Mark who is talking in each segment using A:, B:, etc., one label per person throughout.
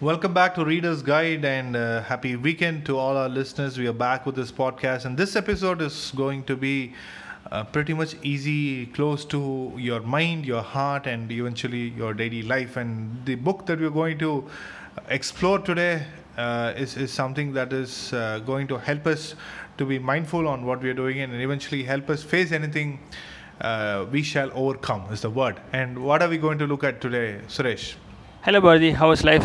A: Welcome back to Reader's Guide and uh, happy weekend to all our listeners. We are back with this podcast, and this episode is going to be uh, pretty much easy, close to your mind, your heart, and eventually your daily life. And the book that we're going to explore today uh, is, is something that is uh, going to help us to be mindful on what we are doing and eventually help us face anything. Uh, we shall overcome is the word. And what are we going to look at today, Suresh?
B: Hello, Bharati. How is life?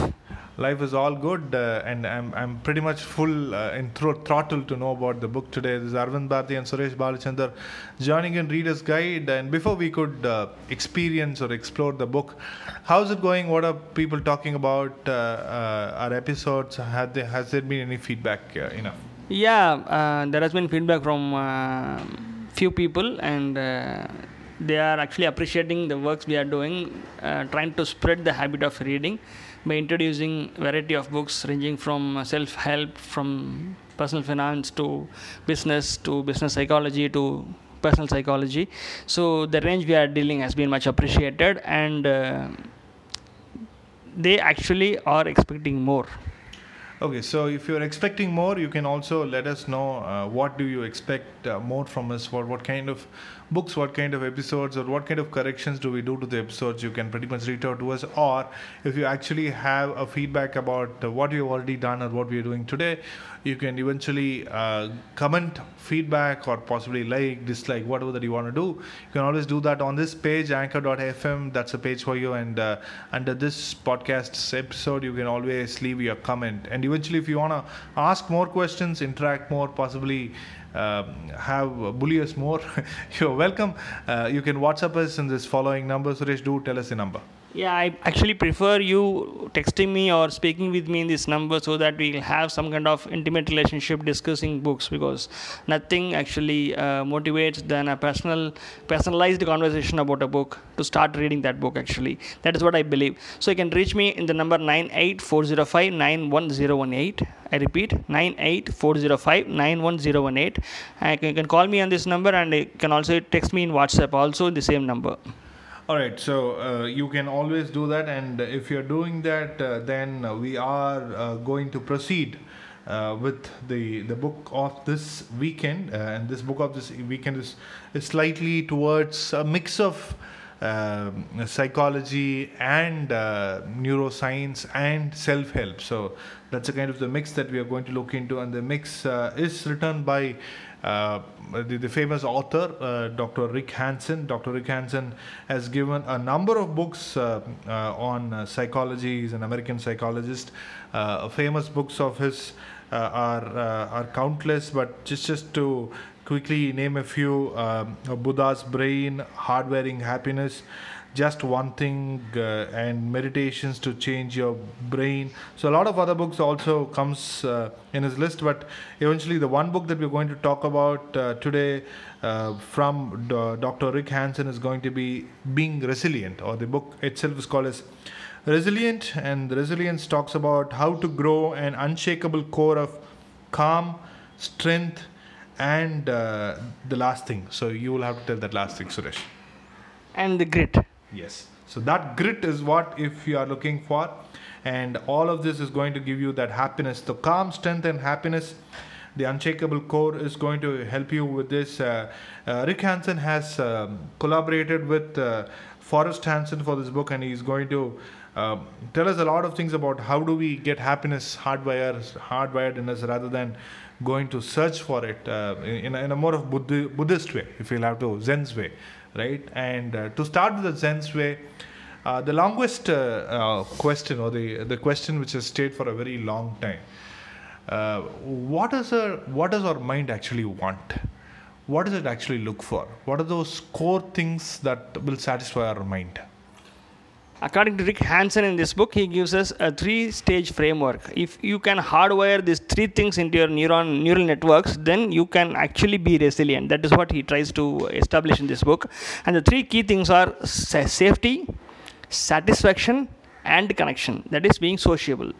A: life is all good uh, and I'm, I'm pretty much full uh, in thro- throttle to know about the book today. This is arvind bharti and suresh balachandar joining in reader's guide. And before we could uh, experience or explore the book how's it going? What are people talking about uh, uh, our episodes? Had there, has there been any feedback uh, enough?
B: Yeah, uh, there has been feedback from few people, and uh, they are actually appreciating the works we are doing, uh, trying to spread the habit of reading by introducing variety of books ranging from self-help, from personal finance to business to business psychology to personal psychology. So the range we are dealing has been much appreciated, and uh, they actually are expecting more.
A: Okay, so if you're expecting more, you can also let us know uh, what do you expect uh, more from us. What what kind of books, what kind of episodes, or what kind of corrections do we do to the episodes? You can pretty much reach out to us, or if you actually have a feedback about what you've already done or what we are doing today, you can eventually uh, comment feedback or possibly like, dislike, whatever that you want to do. You can always do that on this page, anchor.fm. That's a page for you, and uh, under this podcast's episode, you can always leave your comment and eventually if you want to ask more questions interact more possibly uh, have bully us more? You're welcome. Uh, you can whatsapp us in this following number. Suresh do tell us the number
B: Yeah, I actually prefer you texting me or speaking with me in this number so that we'll have some kind of intimate relationship discussing books because nothing actually uh, motivates than a personal, personalized conversation about a book to start reading that book actually. That is what I believe. So you can reach me in the number 98405 91018. I repeat 98405 91018. You can call me on this number and you can also text me in WhatsApp also the same number.
A: All right so uh, you can always do that and if you're doing that uh, then we are uh, going to proceed uh, with the the book of this weekend uh, and this book of this weekend is, is slightly towards a mix of um, psychology and uh, neuroscience and self-help. So that's a kind of the mix that we are going to look into and the mix uh, is written by uh, the, the famous author uh, dr rick hansen. Dr rick hansen has given a number of books uh, uh, on uh, psychology. He's an american psychologist. Famous books of his are are countless but just just to quickly name a few um, buddha's brain hardwiring happiness just one thing uh, and meditations to change your brain. So a lot of other books also comes uh, in his list but eventually the one book that we're going to talk about uh, today uh, from D- dr rick hansen is going to be being resilient or the book itself is called as resilient and resilience talks about how to grow an unshakable core of calm strength and uh, the last thing. So you will have to tell that last thing suresh.
B: And the grit.
A: Yes. So that grit is what if you are looking for, and all of this is going to give you that happiness, the calm, strength, and happiness. The unshakable core is going to help you with this. Uh, uh, Rick Hansen has um, collaborated with uh, Forrest Hansen for this book, and he's going to um, tell us a lot of things about how do we get happiness hardwired, hardwired in us rather than going to search for it uh, in, a- in a more of Buddhi- Buddhist way, if you'll have to, Zen's way, right? And uh, to start with the Zen's way, uh, the longest uh, uh, question or the, the question which has stayed for a very long time, uh, what, is our, what does our mind actually want? What does it actually look for? What are those core things that will satisfy our mind?
B: According to Rick Hansen in this book, he gives us a three stage framework. If you can hardwire these three things into your neuron neural networks, then you can actually be resilient. That is what he tries to establish in this book. And the three key things are safety, satisfaction, and connection. That is being sociable.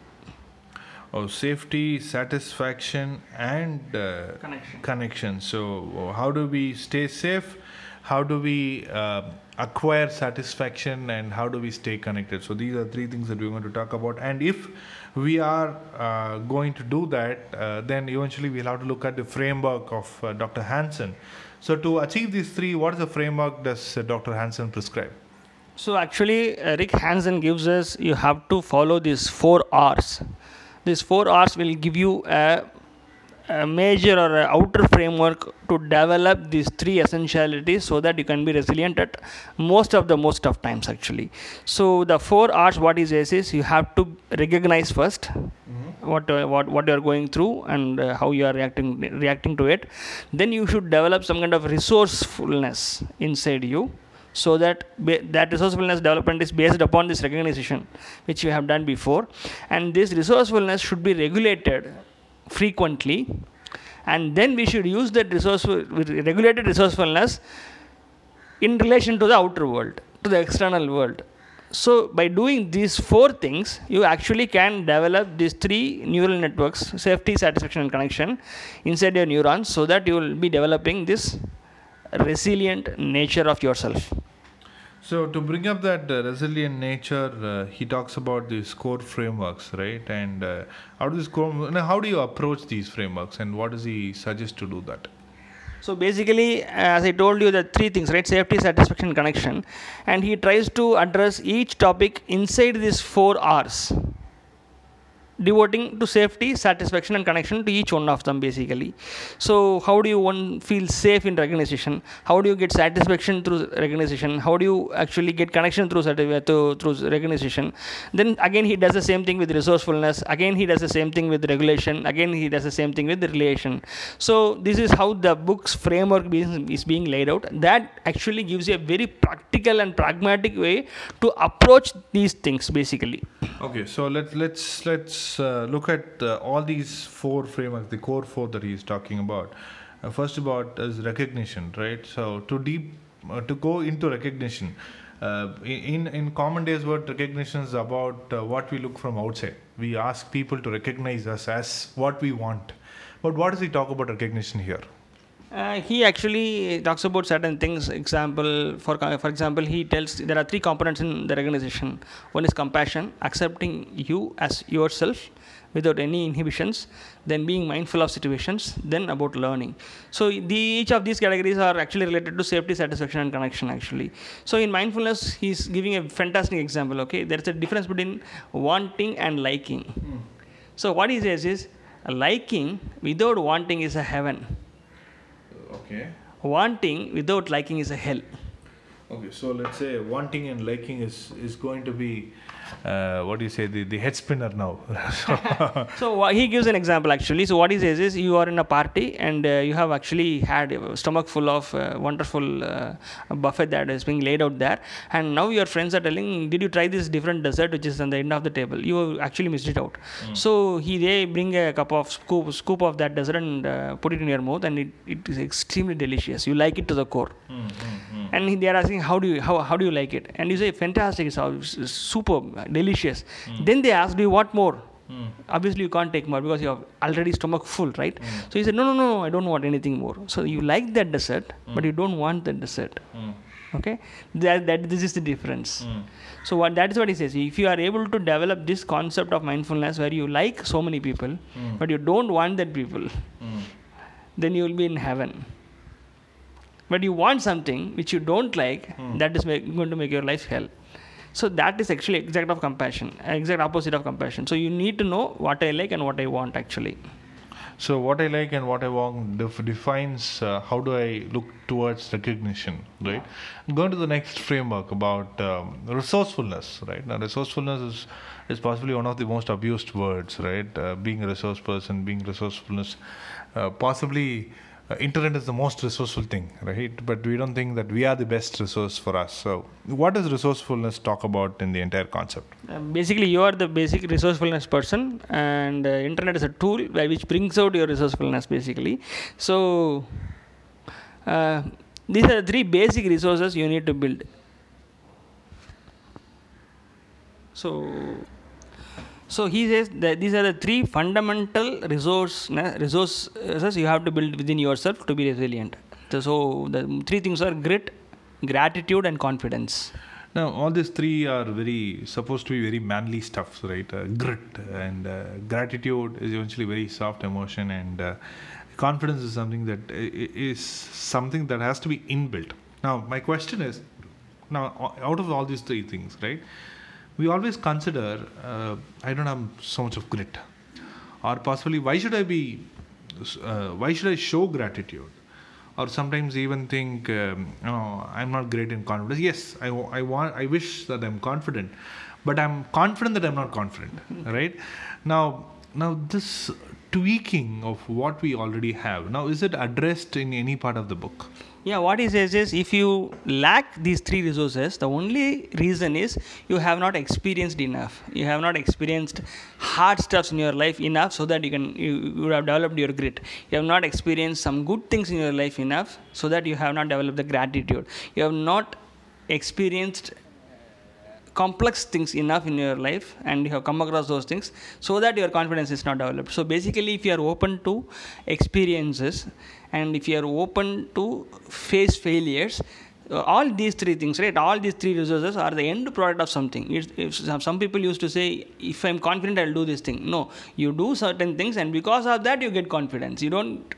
A: Oh, safety, satisfaction, and uh,
B: Connection.
A: connection. So, how do we stay safe? How do we uh, acquire satisfaction and how do we stay connected? So these are three things that we're going to talk about. And if we are uh, going to do that uh, then eventually we'll have to look at the framework of uh, dr hansen. So to achieve these three what is the framework does uh, dr hansen prescribe?
B: So actually uh, rick hansen gives us you have to follow these four r's. These four r's will give you a a major or a outer framework to develop these three essentialities so that you can be resilient at most of the most of times actually. So the four r's what is says is you have to recognize 1st mm-hmm. what uh, what what you are going through and uh, how you are reacting reacting to it. Then you should develop some kind of resourcefulness inside you so that that resourcefulness development is based upon this recognition which you have done before. And this resourcefulness should be regulated frequently. And then we should use that resource regulated resourcefulness in relation to the outer world to the external world. So by doing these four things you actually can develop these three neural networks safety satisfaction and connection inside your neurons so that you will be developing this resilient nature of yourself
A: so to bring up that uh, resilient nature, uh, he talks about these core frameworks, right? And uh, how do core, how do you approach these frameworks, and what does he suggest to do that?
B: So basically, as I told you, the three things, right? Safety, satisfaction, connection, and he tries to address each topic inside these four R's devoting to safety, satisfaction, and connection to each one of them basically. So, how do you one feel safe in recognition? How do you get satisfaction through recognition? How do you actually get connection through through, through recognition? Then again, he does the same thing with resourcefulness. Again, he does the same thing with regulation. Again, he does the same thing with relation. So, this is how the book's framework is being laid out. That actually gives you a very practical and pragmatic way to approach these things basically.
A: Okay, so let let's let's uh, look at uh, all these four frameworks, the core four that he's talking about. Uh, first, about is recognition, right? So to deep uh, to go into recognition. Uh, in in common days word recognition is about uh, what we look from outside we ask people to recognize us as what we want but what does he talk about recognition here
B: uh, he actually talks about certain things. Example, for for example, he tells there are three components in the recognition. One is compassion, accepting you as yourself without any inhibitions. Then being mindful of situations. Then about learning. So the, each of these categories are actually related to safety, satisfaction, and connection. Actually, so in mindfulness, he's giving a fantastic example. Okay, there is a difference between wanting and liking. Mm. So what he says is, liking without wanting is a heaven
A: Okay.
B: Wanting without liking is a hell.
A: Okay, so let's say wanting and liking is is going to be uh, what do you say? The, the head spinner now.
B: So he gives an example actually. So what he says is you are in a party and uh, you have actually had a stomach full of uh, wonderful uh, buffet that is being laid out there. And now your friends are telling did you try this different dessert which is on the end of the table? You actually missed it out mm. so he they bring a cup of scoop scoop of that dessert and uh, put it in your mouth and it, it is extremely delicious. You like it to the core. Mm, mm, and they are asking how do you how, how do you like it? And you say fantastic it's superb Uh, delicious. Mm. Then they asked, you want more? Mm. Obviously, you can't take more because you have already stomach full, right? Mm. So he said, no, no, no, I don't want anything more. So you like that dessert, hmm. but you don't want that dessert. Hmm. Okay, that, that this is the difference. Hmm. So what that is what he says. If you are able to develop this concept of mindfulness, where you like so many people, but you don't want that people, then you will be in heaven. But you want something which you don't like, that is make, going to make your life hell. So that is actually exact of compassion, exact opposite of compassion. So you need to know what I like and what I want actually.
A: So what I like and what I want def- defines uh, how do I look towards recognition, right? Going to the next framework about um, resourcefulness, right? Now resourcefulness is is possibly one of the most abused words, right? Uh, being a resource person, being resourcefulness, uh, possibly uh, internet is the most resourceful thing, right? But we don't think that we are the best resource for us. So, what does resourcefulness talk about in the entire concept?
B: Uh, basically, you are the basic resourcefulness person, and uh, internet is a tool which brings out your resourcefulness, basically. So, uh, these are the three basic resources you need to build. So, so he says that these are the three fundamental resource resources you have to build within yourself to be resilient. So the three things are grit, gratitude, and confidence.
A: Now, all these three are very supposed to be very manly stuff, right? Uh, grit and uh, gratitude is eventually very soft emotion, and uh, confidence is something that is something that has to be inbuilt. Now, my question is, now out of all these three things, right? We always consider uh, I don't have so much of grit, or possibly why should I be, uh, why should I show gratitude? or sometimes even think um, i'm not great in confidence. Yes I, I want i wish that i'm confident but i'm confident that i'm not confident right? Now now this tweaking of what we already have now is it addressed in any part of the book
B: Yeah, what he says is if you lack these three resources, the only reason is you have not experienced enough. You have not experienced hard stuffs in your life enough so that you can you, you have developed your grit. You have not experienced some good things in your life enough so that you have not developed the gratitude. You have not experienced complex things enough in your life and you have come across those things so that your confidence is not developed. So basically if you are open to experiences and if you are open to face failures uh, all these three things right? All these three resources are the end product of something. If some, some people used to say if i'm confident i'll do this thing. No you do certain things and because of that you get confidence. You don't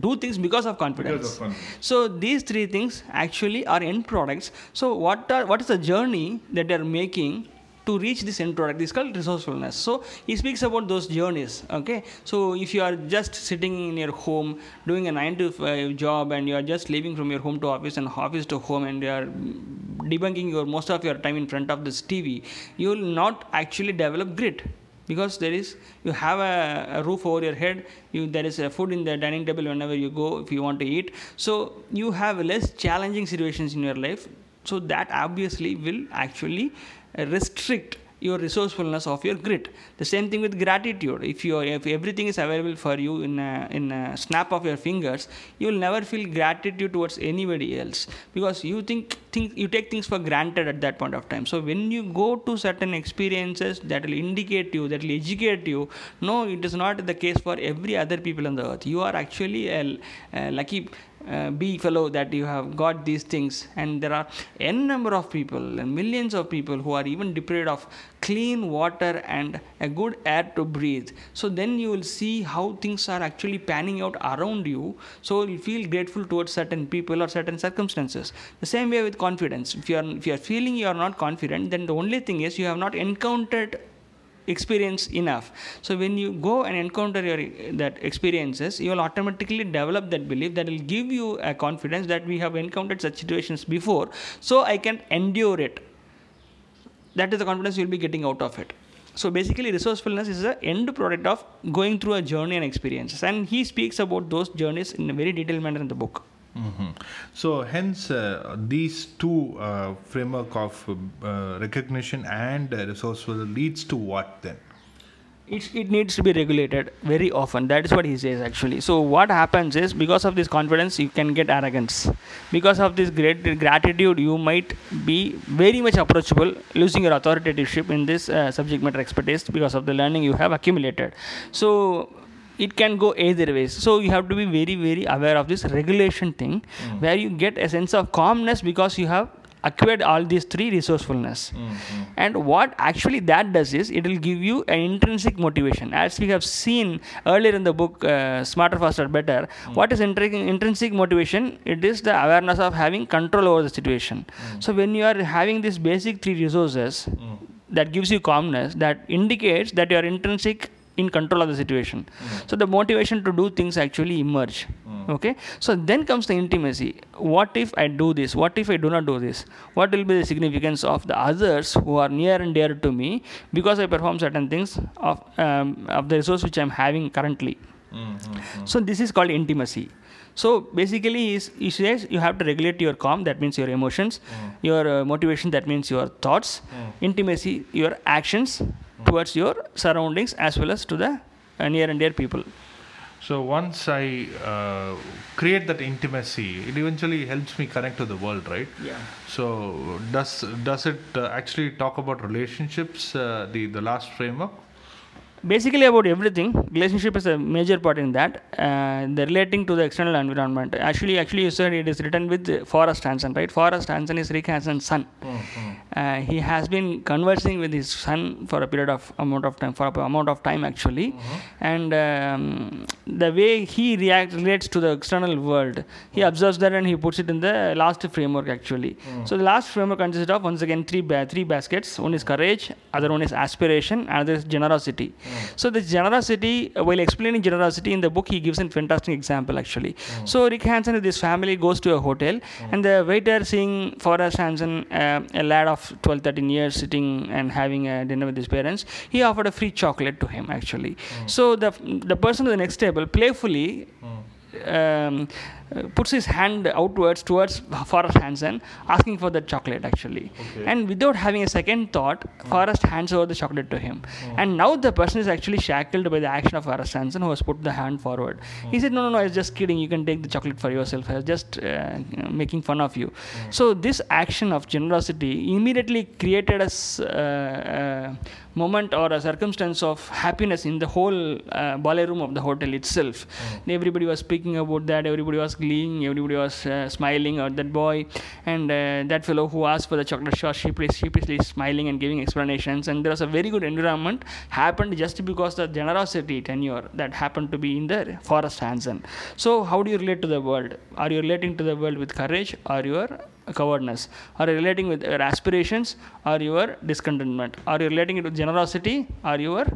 B: do things because of confidence
A: Because of confidence.
B: so these three things actually are end products. So what are what is the journey that they are making to reach this end product? This is called resourcefulness. So he speaks about those journeys. Okay. So if you are just sitting in your home doing a nine to five job and you are just leaving from your home to office and office to home and you are debunking your most of your time in front of this TV, you will not actually develop grit because there is you have a, a roof over your head you there is a food in the dining table whenever you go if you want to eat. So you have less challenging situations in your life. So that obviously will actually restrict your resourcefulness of your grit. The same thing with gratitude. If you if everything is available for you in a, in a snap of your fingers you will never feel gratitude towards anybody else. Because you think think you take things for granted at that point of time. So when you go to certain experiences that will indicate you that will educate you no it is not the case for every other people on the earth. You are actually a, a lucky uh, bee fellow that you have got these things. And there are n number of people and millions of people who are even deprived of clean water and a good air to breathe. So then you will see how things are actually panning out around you. So you feel grateful towards certain people or certain circumstances. The same way with confidence. If you are if you are feeling you are not confident then the only thing is you have not encountered experience enough. So when you go and encounter your that experiences you will automatically develop that belief that will give you a confidence that we have encountered such situations before. So i can endure it. That is the confidence you'll be getting out of it. So basically resourcefulness is the end product of going through a journey and experiences. And he speaks about those journeys in a very detailed manner in the book
A: hmm So, hence, uh, these two uh, framework of uh, recognition and resourceful leads to what then?
B: it, it needs to be regulated very often. That is what he says actually. So what happens is because of this confidence you can get arrogance. Because of this great gratitude you might be very much approachable losing your authoritativeship in this uh, subject matter expertise because of the learning you have accumulated. So it can go either ways. So you have to be very very aware of this regulation thing mm. where you get a sense of calmness because you have acquired all these three resourcefulness. Mm, mm. And what actually that does is it will give you an intrinsic motivation. As we have seen earlier in the book uh, smarter faster better what is intri- intrinsic motivation? It is the awareness of having control over the situation. So when you are having these basic three resources that gives you calmness that indicates that you are intrinsic in control of the situation. Mm-hmm. So the motivation to do things actually emerge. Mm. Okay? So then comes the intimacy. What if i do this? What if i do not do this? What will be the significance of the others who are near and dear to me because i perform certain things of um, of the resource which i'm having currently? Mm-hmm. So this is called intimacy. So basically is he says you have to regulate your calm that means your emotions mm. your uh, motivation that means your thoughts. Mm. Intimacy your actions towards your surroundings as well as to the uh, near and dear people
A: So once I uh, create that intimacy, it eventually helps me connect to the world, right?
B: yeah
A: So does does it uh, actually talk about relationships? Uh, the the last framework.
B: Basically about everything. Relationship is a major part in that uh, the relating to the external environment. Actually actually you said it is written with uh, forrest hansen right? Forrest hansen is rick hansen's son. Mm-hmm. Uh, he has been conversing with his son for a period of amount of time for a amount of time actually. Mm-hmm. And um, the way he reacts relates to the external world he mm-hmm. observes that and he puts it in the last framework actually. So the last framework consists of once again three ba- three baskets. One is courage other one is aspiration another is generosity so the generosity uh, while explaining generosity in the book he gives a fantastic example actually. So rick hansen with his family goes to a hotel and the waiter seeing forrest hansen uh, a lad of 12 13 years sitting and having a dinner with his parents he offered a free chocolate to him actually. So the the person at the next table playfully um, puts his hand outwards towards Forrest Hansen, asking for the chocolate actually.
A: Okay.
B: And without having a second thought, Forrest hands over the chocolate to him. And now the person is actually shackled by the action of Forrest Hansen, who has put the hand forward. He said, "No, no, no, I was just kidding. You can take the chocolate for yourself. I was just uh, you know, making fun of you." So this action of generosity immediately created a, uh, uh, moment or a circumstance of happiness in the whole uh, ballroom of the hotel itself. Everybody was speaking about that. Everybody was gleeing. Everybody was uh, smiling at that boy, and uh, that fellow who asked for the chocolate shot sheepishly smiling and giving explanations. And there was a very good environment happened just because the generosity tenure that happened to be in the Forrest Hansen. So how do you relate to the world? Are you relating to the world with courage or your cowardness? Are you relating with your aspirations or your discontentment? Are you relating it with generosity or your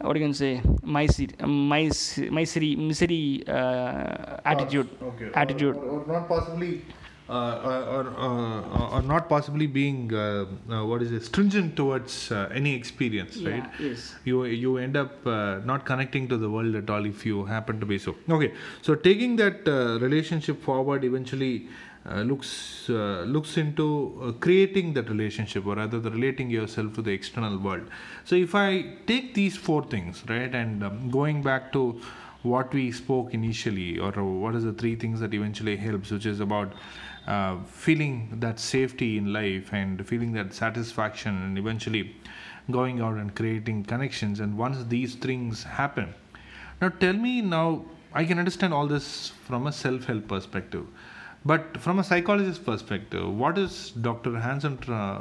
B: what you can say misery, misery, misery, misery uh, attitude?
A: Okay.
B: Attitude.
A: Or, or, or not possibly. Uh, or, uh, or not possibly being uh, uh, what is it stringent towards uh, any experience right
B: Yes.
A: you you end up uh, not connecting to the world at all if you happen to be so okay so taking that uh, relationship forward eventually looks uh, looks into uh, creating that relationship or rather the relating yourself to the external world. So if i take these four things right and um, going back to what we spoke initially or what is the three things that eventually helps which is about uh, feeling that safety in life and feeling that satisfaction and eventually going out and creating connections and once these things happen. Now tell me now i can understand all this from a self-help perspective but from a psychologist's perspective what does dr hansen uh,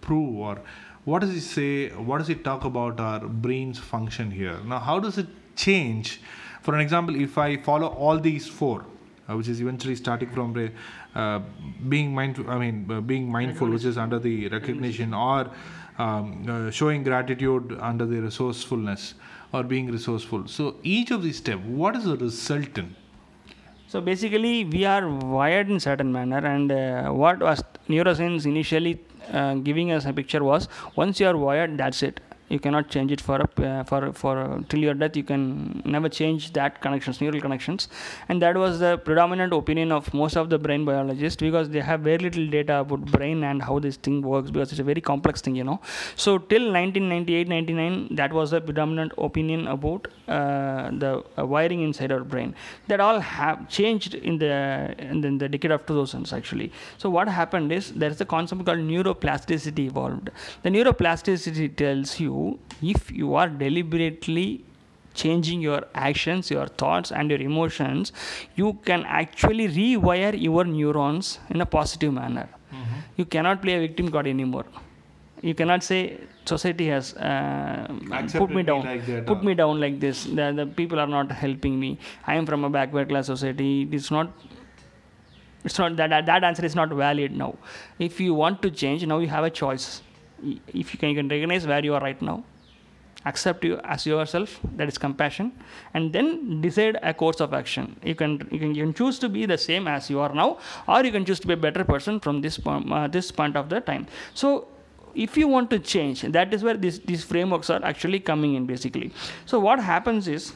A: prove or what does he say what does he talk about our brain's function here? Now how does it change? For an example if i follow all these four uh, which is eventually starting from uh, being mindful i mean uh, being mindful which is under the recognition or um, uh, showing gratitude under the resourcefulness or being resourceful. So each of these steps what is the resultant
B: So basically, we are wired in certain manner, and uh, what was neuroscience initially uh, giving us a picture was once you are wired, that's it. You cannot change it for a, uh, for for uh, till your death. You can never change that connections, neural connections, and that was the predominant opinion of most of the brain biologists because they have very little data about brain and how this thing works because it's a very complex thing, you know. So till 1998, 99, that was the predominant opinion about uh, the uh, wiring inside our brain. That all have changed in the in the, in the decade of 2000s actually. So what happened is there is a concept called neuroplasticity evolved. The neuroplasticity tells you if you are deliberately changing your actions, your thoughts, and your emotions, you can actually rewire your neurons in a positive manner. You cannot play a victim card anymore. You cannot say society has uh, put me down,
A: like that,
B: put
A: uh.
B: me down like this. The, the people are not helping me. I am from a backward class society. It's not it's not that, that answer is not valid now if you want to change now you have a choice if you can, you can recognize where you are right now accept you as yourself that is compassion and then decide a course of action. You can you can, you can choose to be the same as you are now or you can choose to be a better person from this po- uh, this point of the time. So if you want to change that is where these these frameworks are actually coming in basically. So what happens is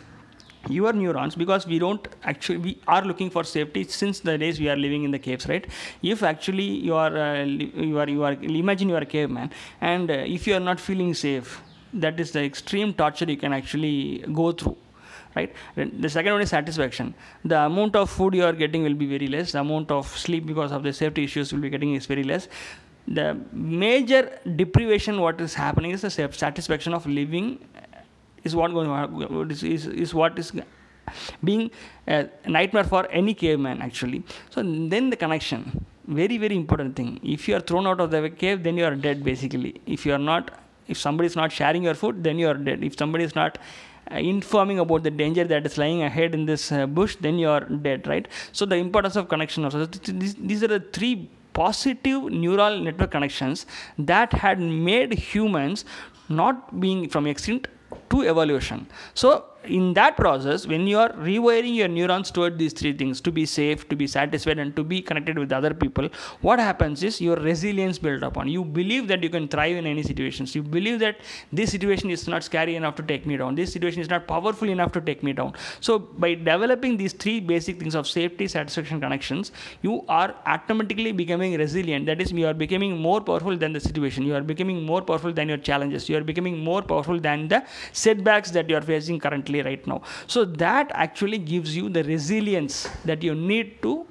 B: your neurons because we don't actually we are looking for safety since the days we are living in the caves right? If actually you are uh, you are you are imagine you are a caveman and uh, if you are not feeling safe that is the extreme torture you can actually go through right? The second one is satisfaction. The amount of food you are getting will be very less. The amount of sleep because of the safety issues will be getting is very less. The major deprivation what is happening is the satisfaction of living is what going is, is, is what is being a nightmare for any caveman actually. So then the connection, very very important thing. If you are thrown out of the cave, then you are dead basically. If you are not, if somebody is not sharing your food, then you are dead. If somebody is not uh, informing about the danger that is lying ahead in this uh, bush, then you are dead, right? So the importance of connection also. These, these are the three positive neural network connections that had made humans not being from extinct to evolution. So in that process, when you are rewiring your neurons toward these three things to be safe, to be satisfied, and to be connected with other people, what happens is your resilience built upon. You believe that you can thrive in any situations. You believe that this situation is not scary enough to take me down. This situation is not powerful enough to take me down. So by developing these three basic things of safety, satisfaction, connections, you are automatically becoming resilient. That is, you are becoming more powerful than the situation. You are becoming more powerful than your challenges. You are becoming more powerful than the setbacks that you are facing currently right now. So that actually gives you the resilience that you need to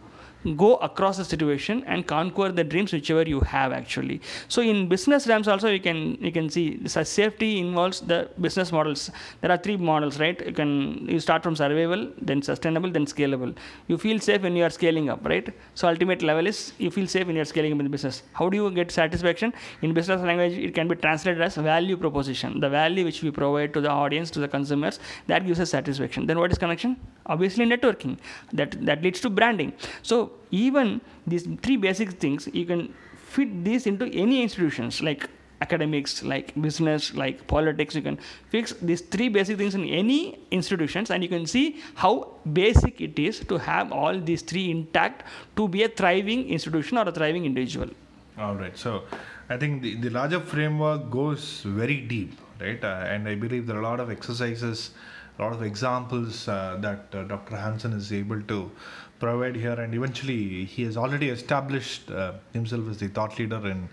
B: go across the situation and conquer the dreams whichever you have actually. So in business realms also you can you can see safety involves the business models. There are three models right? You can you start from survival then sustainable then scalable. You feel safe when you are scaling up right? So ultimate level is you feel safe when you are scaling up in the business. How do you get satisfaction? In business language it can be translated as value proposition. The value which we provide to the audience to the consumers that gives us satisfaction. Then what is connection? Obviously networking. That that leads to branding. So even these three basic things you can fit these into any institutions like academics like business like politics. You can fix these three basic things in any institutions and you can see how basic it is to have all these three intact to be a thriving institution or a thriving individual.
A: All right. So i think the, the larger framework goes very deep right? Uh, and i believe there are a lot of exercises a lot of examples uh, that uh, dr hansen is able to provide here. And eventually he has already established uh, himself as the thought leader in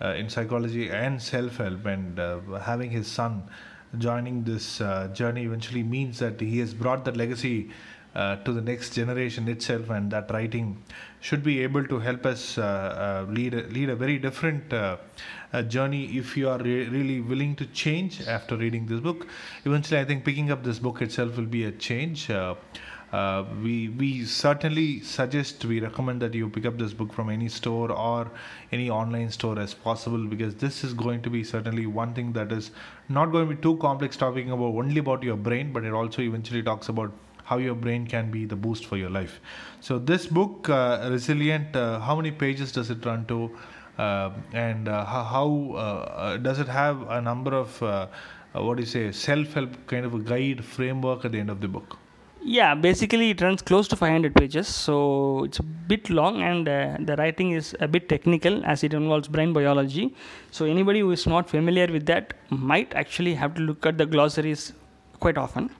A: uh, in psychology and self-help. And uh, having his son joining this uh, journey eventually means that he has brought that legacy uh, to the next generation itself and that writing should be able to help us uh, lead a, lead a very different journey if you are re- really willing to change after reading this book. Eventually i think picking up this book itself will be a change. Uh, we we certainly suggest we recommend that you pick up this book from any store or any online store as possible because this is going to be certainly one thing that is not going to be too complex talking about only about your brain but it also eventually talks about how your brain can be the boost for your life. So this book uh, resilient uh, how many pages does it run to? Uh, and uh, how, does it have a number of what do you say self-help kind of a guide framework at the end of the book?
B: Yeah basically it runs close to 500 pages so it's a bit long and uh, the writing is a bit technical as it involves brain biology. So anybody who is not familiar with that might actually have to look at the glossaries quite often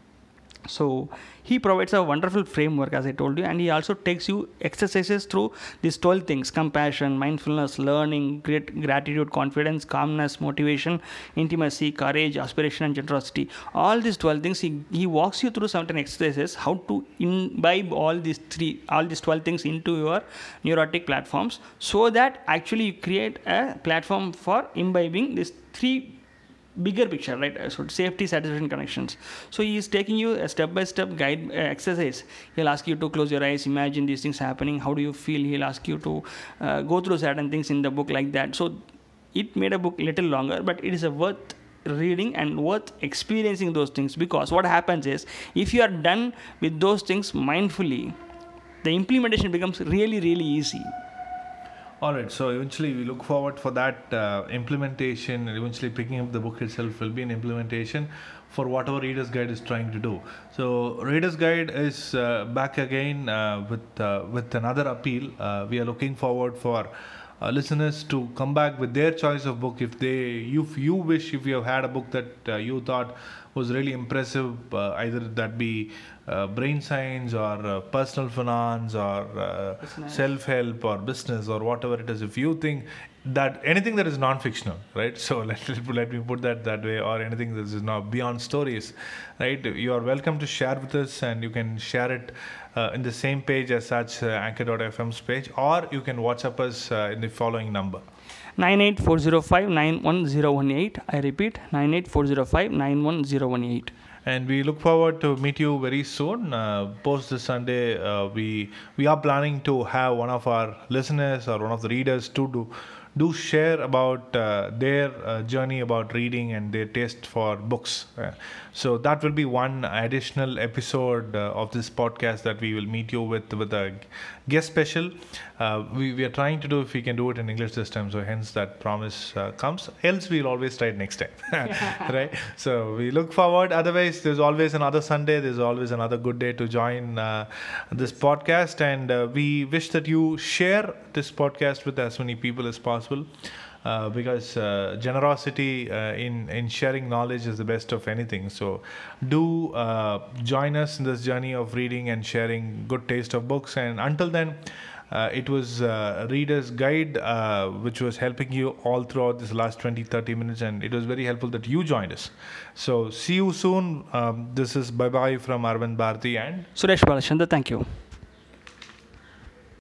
B: so he provides a wonderful framework as i told you and he also takes you exercises through these 12 things compassion mindfulness learning great gratitude confidence calmness motivation intimacy courage aspiration and generosity. All these 12 things he, he walks you through certain exercises how to imbibe all these three all these 12 things into your neurotic platforms so that actually you create a platform for imbibing these three bigger picture right? So safety satisfaction connections. So he is taking you a step by step guide uh, exercise. He'll ask you to close your eyes imagine these things happening. How do you feel? He'll ask you to uh, go through certain things in the book like that. So it made a book little longer but it is a worth reading and worth experiencing those things. Because what happens is if you are done with those things mindfully the implementation becomes really really easy
A: all right, so eventually we look forward for that uh, implementation. Eventually, picking up the book itself will be an implementation for whatever Reader's Guide is trying to do. So, Reader's Guide is uh, back again uh, with uh, with another appeal. Uh, we are looking forward for uh, listeners to come back with their choice of book. If they, if you wish, if you have had a book that you thought was really impressive, either that be uh, brain science or uh, personal finance or uh, self help or business or whatever it is, if you think that anything that is non fictional, right? So let, let me put that that way, or anything that is not beyond stories, right? You are welcome to share with us and you can share it. Uh, in the same page as such, uh, anchor.fm's page, or you can WhatsApp us uh, in the following number
B: 98405 91018. I repeat 98405 91018.
A: and we look forward to meet you very soon. Uh, post this Sunday, uh, we we are planning to have one of our listeners or one of the readers to do do share about uh, their uh, journey about reading and their taste for books. Uh, so that will be one additional episode uh, of this podcast that we will meet you with with a guest special. Uh, we, we are trying to do if we can do it in English this time, so hence that promise uh, comes. Else we'll always try it next time, right? So we look forward. Otherwise, there's always another Sunday. There's always another good day to join uh, this podcast, and uh, we wish that you share this podcast with as many people as possible. Uh, because uh, generosity uh, in in sharing knowledge is the best of anything. So, do uh, join us in this journey of reading and sharing good taste of books. And until then, uh, it was uh, Reader's Guide which was helping you all throughout this last 20 30 minutes, and it was very helpful that you joined us. So, see you soon. Um, this is bye bye from Arvind Bharti and
B: Suresh Balachandra, thank you.